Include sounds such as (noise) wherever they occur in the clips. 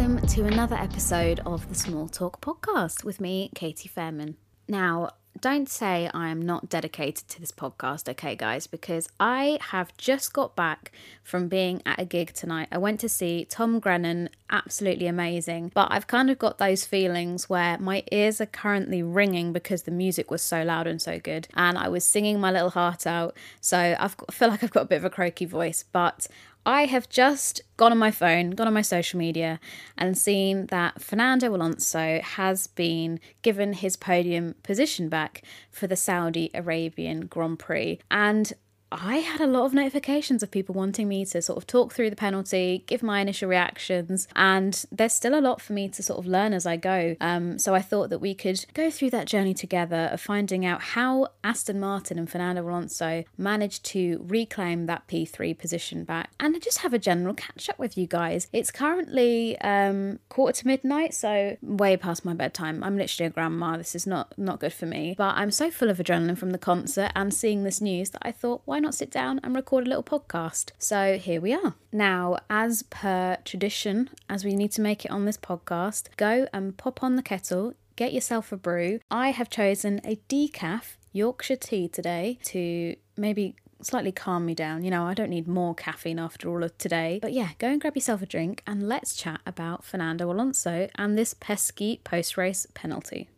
welcome to another episode of the Small Torque podcast with me, Katy Fairman. Now, don't say I am not dedicated to this podcast, okay, guys, because I have just got back from being at a gig tonight. I went to see Tom Grennan, absolutely amazing, but I've kind of got those feelings where my ears are currently ringing because the music was so loud and so good, and I was singing my little heart out. So got, I feel like I've got a bit of a croaky voice, but I have just gone on my phone, gone on my social media, and seen that Fernando Alonso has been given his podium position back for the Saudi Arabian Grand Prix. And I had a lot of notifications of people wanting me to sort of talk through the penalty, give my initial reactions, and there's still a lot for me to sort of learn as I go. Um, so I thought that we could go through that journey together of finding out how Aston Martin and Fernando Alonso managed to reclaim that P3 position back and just have a general catch up with you guys. It's currently um, quarter to midnight, so way past my bedtime. I'm literally a grandma. This is not not good for me, but I'm so full of adrenaline from the concert and seeing this news that I thought, why not sit down and record a little podcast? So here we are. Now, as per tradition, as we need to make it on this podcast, go and pop on the kettle, get yourself a brew. I have chosen a decaf Yorkshire tea today to maybe slightly calm me down. You know, I don't need more caffeine after all of today. But yeah, go and grab yourself a drink and let's chat about Fernando Alonso and this pesky post race penalty.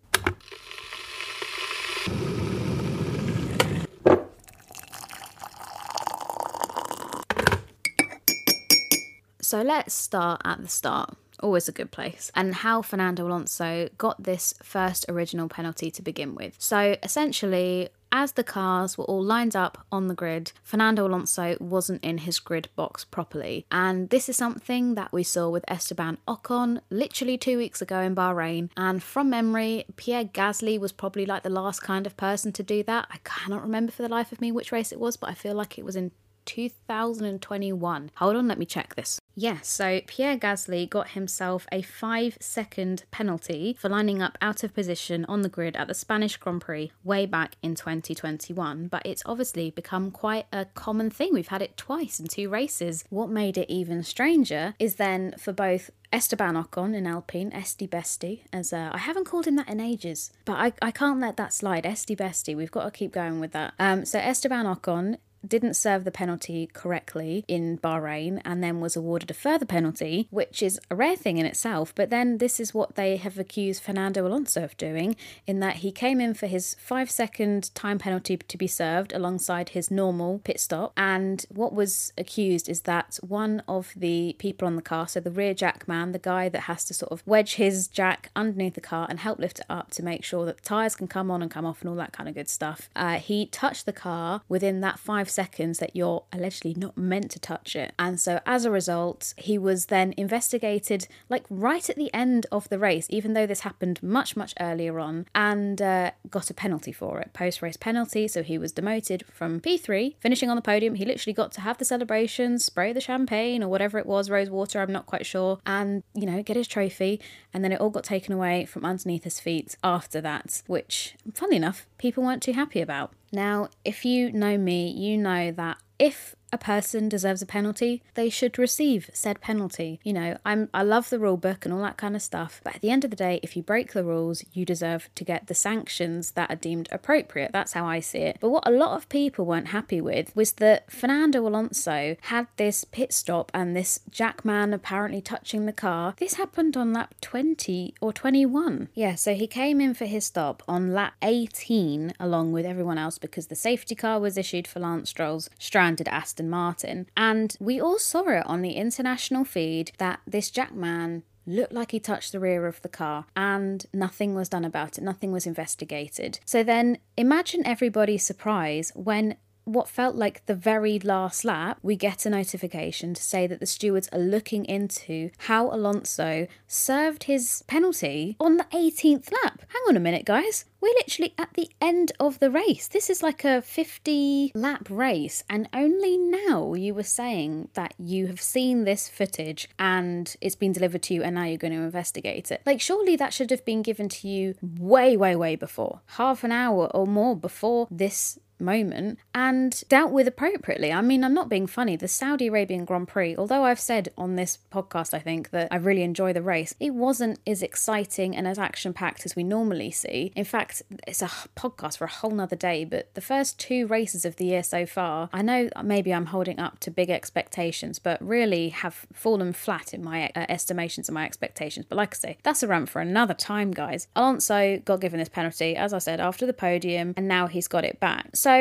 So let's start at the start. Always a good place. And how Fernando Alonso got this first original penalty to begin with. So essentially, as the cars were all lined up on the grid, Fernando Alonso wasn't in his grid box properly. And this is something that we saw with Esteban Ocon literally two weeks ago in Bahrain. And from memory, Pierre Gasly was probably like the last kind of person to do that. I cannot remember for the life of me which race it was, but I feel like it was in 2021. Hold on, let me check this. Yes, so Pierre Gasly got himself a five second penalty for lining up out of position on the grid at the Spanish Grand Prix way back in 2021, but it's obviously become quite a common thing. We've had it twice in two races. What made it even stranger is then for both Esteban Ocon in Alpine, Esti Besti, as uh, I haven't called him that in ages, but I, I can't let that slide. Esti Besti, we've got to keep going with that. Um, so Esteban Ocon didn't serve the penalty correctly in Bahrain and then was awarded a further penalty, which is a rare thing in itself. But then this is what they have accused Fernando Alonso of doing, in that he came in for his five second time penalty to be served alongside his normal pit stop. And what was accused is that one of the people on the car, so the rear jack man, the guy that has to sort of wedge his jack underneath the car and help lift it up to make sure that tyres can come on and come off and all that kind of good stuff, uh, he touched the car within that five seconds that you're allegedly not meant to touch it. And so as a result, he was then investigated like right at the end of the race, even though this happened much, much earlier on, and uh, got a penalty for it, post race penalty. So he was demoted from P3, finishing on the podium. He literally got to have the celebration, spray the champagne or whatever it was, rose water, I'm not quite sure, and you know, get his trophy. And then it all got taken away from underneath his feet after that, which, funnily enough, people weren't too happy about. Now, if you know me, you know that if a person deserves a penalty, they should receive said penalty. You know, I'm I love the rule book and all that kind of stuff, but at the end of the day, if you break the rules, you deserve to get the sanctions that are deemed appropriate. That's how I see it. But what a lot of people weren't happy with was that Fernando Alonso had this pit stop and this Jackman apparently touching the car. This happened on lap 20 or 21. Yeah, so he came in for his stop on lap 18 along with everyone else because the safety car was issued for Lance Stroll's stranded Aston Martin. And we all saw it on the international feed that this Jackman looked like he touched the rear of the car and nothing was done about it, nothing was investigated. So then imagine everybody's surprise when what felt like the very last lap, we get a notification to say that the stewards are looking into how Alonso served his penalty on the 18th lap. Hang on a minute, guys. We're literally at the end of the race. This is like a 50 lap race, and only now you were saying that you have seen this footage and it's been delivered to you, and now you're going to investigate it. Like, surely that should have been given to you way, way, way before. Half an hour or more before this moment and dealt with appropriately. I mean, I'm not being funny. The Saudi Arabian Grand Prix, although I've said on this podcast, I think that I really enjoy the race, it wasn't as exciting and as action packed as we normally see. In fact, it's a podcast for a whole nother day, but the first two races of the year so far, I know maybe I'm holding up to big expectations, but really have fallen flat in my uh, estimations and my expectations. But like I say, that's a rant for another time, guys. Alonso got given this penalty, as I said, after the podium, and now he's got it back. So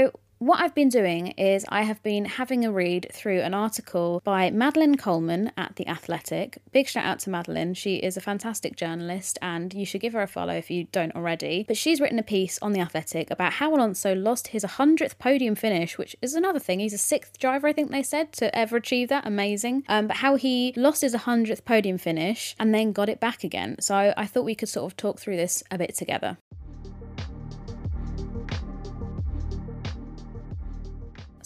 what I've been doing is I have been having a read through an article by Madeline Coleman at The Athletic. Big shout out to Madeline. She is a fantastic journalist and you should give her a follow if you don't already. But she's written a piece on The Athletic about how Alonso lost his 100th podium finish, which is another thing. He's a sixth driver, I think they said, to ever achieve that. Amazing. Um, but how he lost his 100th podium finish and then got it back again. So I thought we could sort of talk through this a bit together.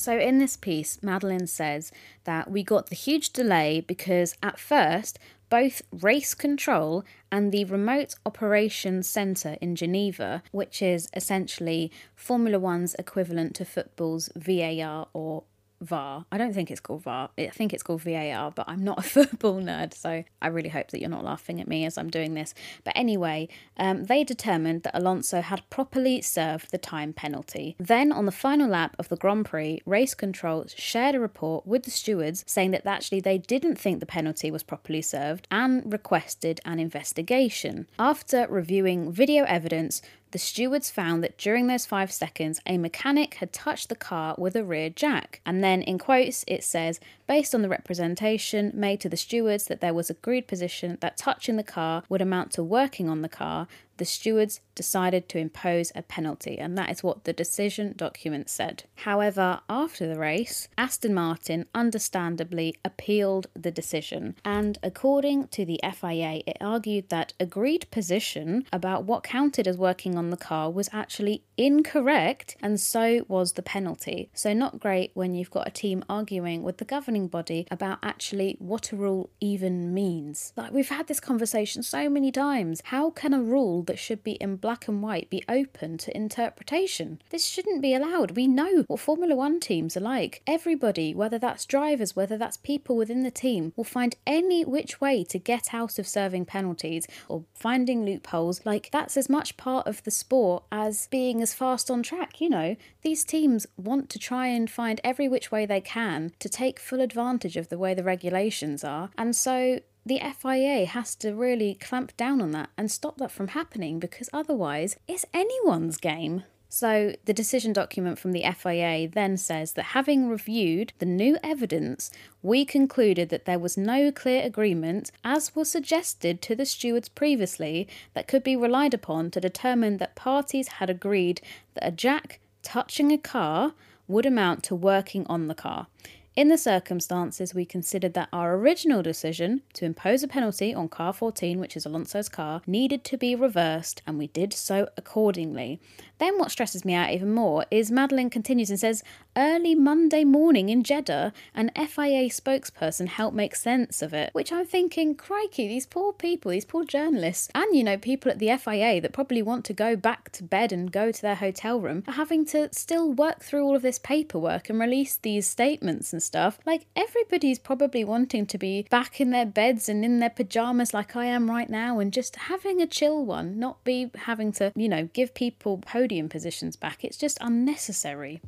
So, in this piece, Madeline says that we got the huge delay because at first, both race control and the Remote Operations Centre in Geneva, which is essentially Formula One's equivalent to football's VAR or VAR. I don't think it's called VAR. I think it's called VAR, but I'm not (laughs) a football nerd, so I really hope that you're not laughing at me as I'm doing this. But anyway, um, they determined that Alonso had properly served the time penalty. Then, on the final lap of the Grand Prix, race control shared a report with the stewards saying that actually they didn't think the penalty was properly served and requested an investigation. After reviewing video evidence, the stewards found that during those five seconds, a mechanic had touched the car with a rear jack. And then, in quotes, it says, based on the representation made to the stewards that there was agreed position that touching the car would amount to working on the car, the stewards decided to impose a penalty, and that is what the decision document said. However, after the race, Aston Martin understandably appealed the decision, and according to the FIA, it argued that agreed position about what counted as working on the car was actually incorrect, and so was the penalty. So, not great when you've got a team arguing with the governing body about actually what a rule even means. Like, we've had this conversation so many times. How can a rule that should be in black and white be open to interpretation. This shouldn't be allowed. We know what Formula One teams are like. Everybody, whether that's drivers, whether that's people within the team, will find any which way to get out of serving penalties or finding loopholes. Like, that's as much part of the sport as being as fast on track. You know, these teams want to try and find every which way they can to take full advantage of the way the regulations are. And so the FIA has to really clamp down on that and stop that from happening because otherwise it's anyone's game. So, the decision document from the FIA then says that having reviewed the new evidence, we concluded that there was no clear agreement, as was suggested to the stewards previously, that could be relied upon to determine that parties had agreed that a jack touching a car would amount to working on the car. In the circumstances, we considered that our original decision to impose a penalty on car 14, which is Alonso's car, needed to be reversed, and we did so accordingly. Then, what stresses me out even more is Madeline continues and says, Early Monday morning in Jeddah, an FIA spokesperson helped make sense of it. Which I'm thinking, crikey, these poor people, these poor journalists, and you know, people at the FIA that probably want to go back to bed and go to their hotel room are having to still work through all of this paperwork and release these statements and stuff. Like, everybody's probably wanting to be back in their beds and in their pajamas like I am right now and just having a chill one, not be having to, you know, give people podium positions back. It's just unnecessary.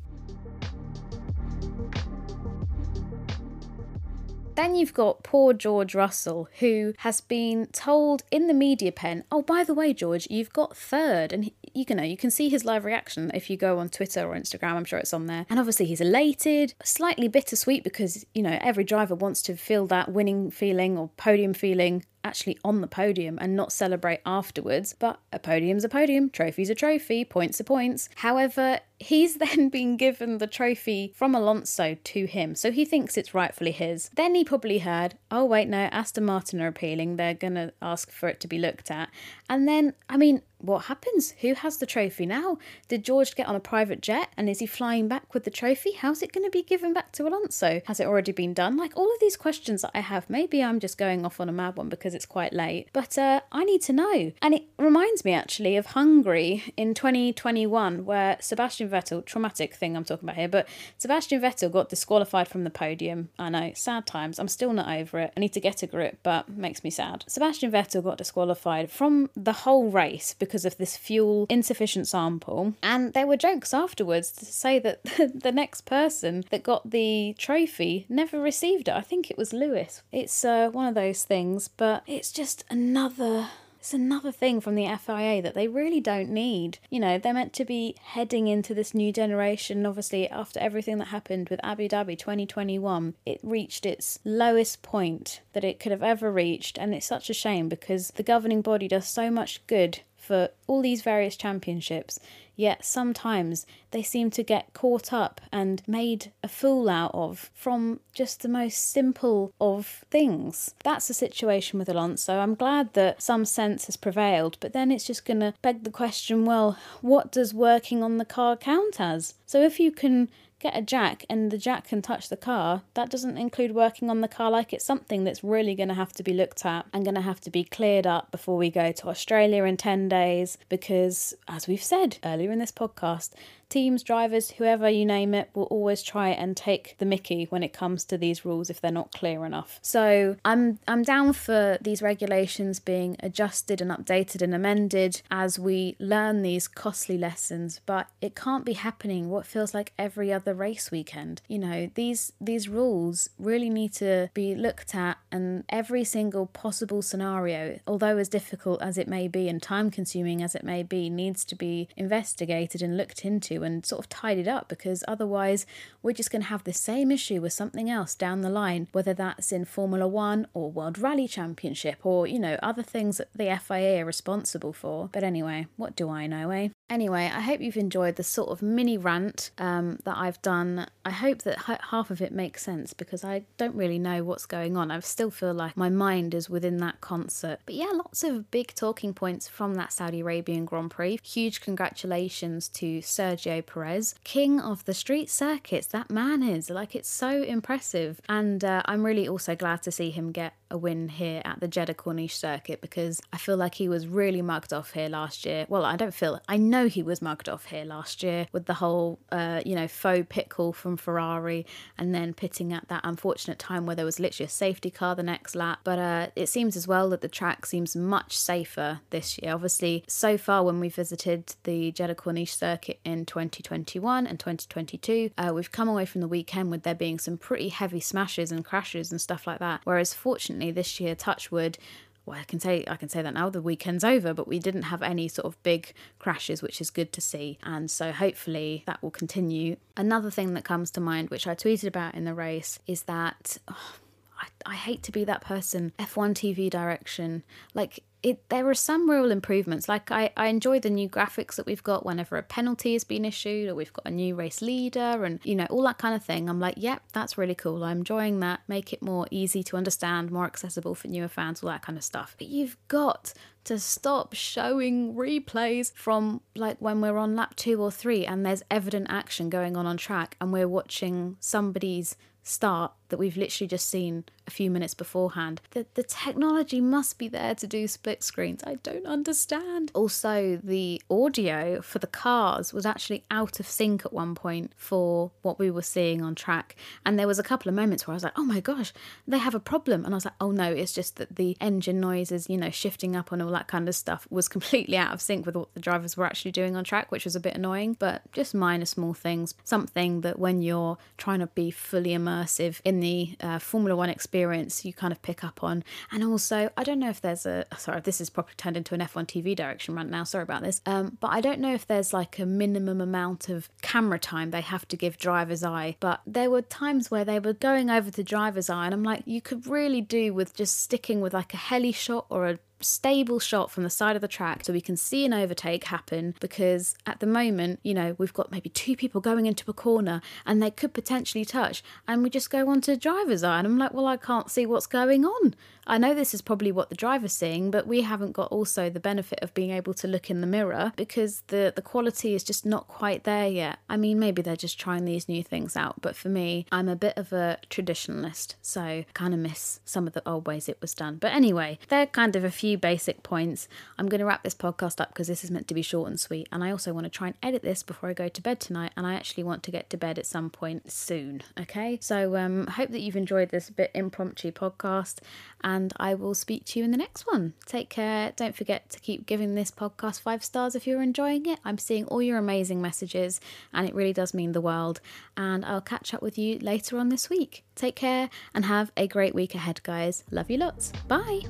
Then you've got poor George Russell, who has been told in the media pen, oh, by the way, George, you've got third. And you know, you can see his live reaction if you go on Twitter or Instagram, I'm sure it's on there. And obviously he's elated, slightly bittersweet because, you know, every driver wants to feel that winning feeling or podium feeling actually on the podium and not celebrate afterwards. But a podium's a podium, trophy's a trophy, points are points. However, he's (laughs) then been given the trophy from Alonso to him, so he thinks it's rightfully his. Then he probably heard, oh, wait, no, Aston Martin are appealing, they're gonna ask for it to be looked at. And then, I mean, what happens? Who has the trophy now? Did George get on a private jet and is he flying back with the trophy? How's it going to be given back to Alonso? Has it already been done? Like all of these questions that I have, maybe I'm just going off on a mad one because it's quite late, but uh, I need to know. And it reminds me actually of Hungary in 2021, where Sebastian Vettel, traumatic thing I'm talking about here, but Sebastian Vettel got disqualified from the podium. I know, sad times. I'm still not over it. I need to get a grip, but makes me sad. Sebastian Vettel got disqualified from the whole race because of this fuel insufficient sample. And there were jokes afterwards to say that (laughs) the next person that got the trophy never received it. I think it was Lewis. It's uh, one of those things, but it's just another it's another thing from the FIA that they really don't need. You know, they're meant to be heading into this new generation. Obviously, after everything that happened with Abu Dhabi 2021, it reached its lowest point that it could have ever reached. And it's such a shame because the governing body does so much good for all these various championships, yet sometimes they seem to get caught up and made a fool out of from just the most simple of things. That's the situation with Alonso. I'm glad that some sense has prevailed, but then it's just going to beg the question well, what does working on the car count as? So if you can get a jack and the jack can touch the car, that doesn't include working on the car. Like it's something that's really going to have to be looked at and going to have to be cleared up before we go to Australia in 10 days because, as we've said earlier in this podcast, teams, drivers, whoever you name it, will always try and take the mickey when it comes to these rules if they're not clear enough. So I'm I'm down for these regulations being adjusted and updated and amended as we learn these costly lessons, but it can't be happening what feels like every other race weekend. You know, these these rules really need to be looked at and every single possible scenario, although as difficult as it may be and time consuming as it may be, needs to be investigated and looked into and sort of tidied up because otherwise we're just going to have the same issue with something else down the line, whether that's in Formula One or World Rally Championship or, you know, other things that the FIA are responsible for. But anyway, what do I know, eh? Anyway, I hope you've enjoyed the sort of mini rant um, that I've done. I hope that half of it makes sense because I don't really know what's going on. I still feel like my mind is within that concert. But yeah, lots of big talking points from that Saudi Arabian Grand Prix. Huge congratulations to Sergio Perez, king of the street circuits. That man is like it's so impressive, and uh, I'm really also glad to see him get a win here at the Jeddah Corniche circuit because I feel like he was really mugged off here last year. Well, I don't feel, I know he was mugged off here last year with the whole, uh, you know, faux pit call from Ferrari and then pitting at that unfortunate time where there was literally a safety car the next lap. But uh, it seems as well that the track seems much safer this year. Obviously, so far when we visited the Jeddah Corniche circuit in 2021 and 2022, uh, we've come away from the weekend with there being some pretty heavy smashes and crashes and stuff like that. Whereas, fortunately, this year, Touchwood, well, I can say I can say that now the weekend's over, but we didn't have any sort of big crashes, which is good to see. And so hopefully that will continue. Another thing that comes to mind, which I tweeted about in the race, is that. Oh, (sighs) I, I hate to be that person. F1 TV direction. Like, it, there are some real improvements. Like I, I enjoy the new graphics that we've got whenever a penalty has been issued or we've got a new race leader and you know all that kind of thing. I'm like, yep, that's really cool. I'm enjoying that. Make it more easy to understand, more accessible for newer fans, all that kind of stuff. But you've got to stop showing replays from like when we're on lap two or three and there's evident action going on on track and we're watching somebody's start that we've literally just seen a few minutes beforehand. The, the technology must be there to do split screens. I don't understand. Also, the audio for the cars was actually out of sync at one point for what we were seeing on track. And there was a couple of moments where I was like, oh my gosh, they have a problem. And I was like, oh no, it's just that the engine noises, you know, shifting up and all that kind of stuff was (laughs) completely out of sync with what the drivers were actually doing on track, which was a bit annoying, but just minor small things. Something that when you're trying to be fully immersive in the uh, Formula One experience, you kind of pick up on. And also, I don't know if there's a sorry, this is probably turned into an F1 TV direction right now. Sorry about this, um, but I don't know if there's like a minimum amount of camera time they have to give driver's eye. But there were times where they were going over to driver's eye, and I'm like, you could really do with just sticking with like a heli shot or a stable shot from the side of the track so we can see an overtake happen because at the moment, you know, we've got maybe two people going into a corner and they could potentially touch and we just go onto driver's eye and I'm like, well, I can't see what's going on. I know this is probably what the driver's seeing, but we haven't got also the benefit of being able to look in the mirror because the, the quality is just not quite there yet. I mean, maybe they're just trying these new things out, but for me, I'm a bit of a traditionalist, so kind of miss some of the old ways it was done. But anyway, they're kind of a few basic points. I'm going to wrap this podcast up because this is meant to be short and sweet, and I also want to try and edit this before I go to bed tonight, and I actually want to get to bed at some point soon. Okay, so um, hope that you've enjoyed this bit impromptu podcast, and I will speak to you in the next one. Take care. Don't forget to keep giving this podcast five stars if you're enjoying it. I'm seeing all your amazing messages, and it really does mean the world. And I'll catch up with you later on this week. Take care and have a great week ahead, guys. Love you lots. Bye.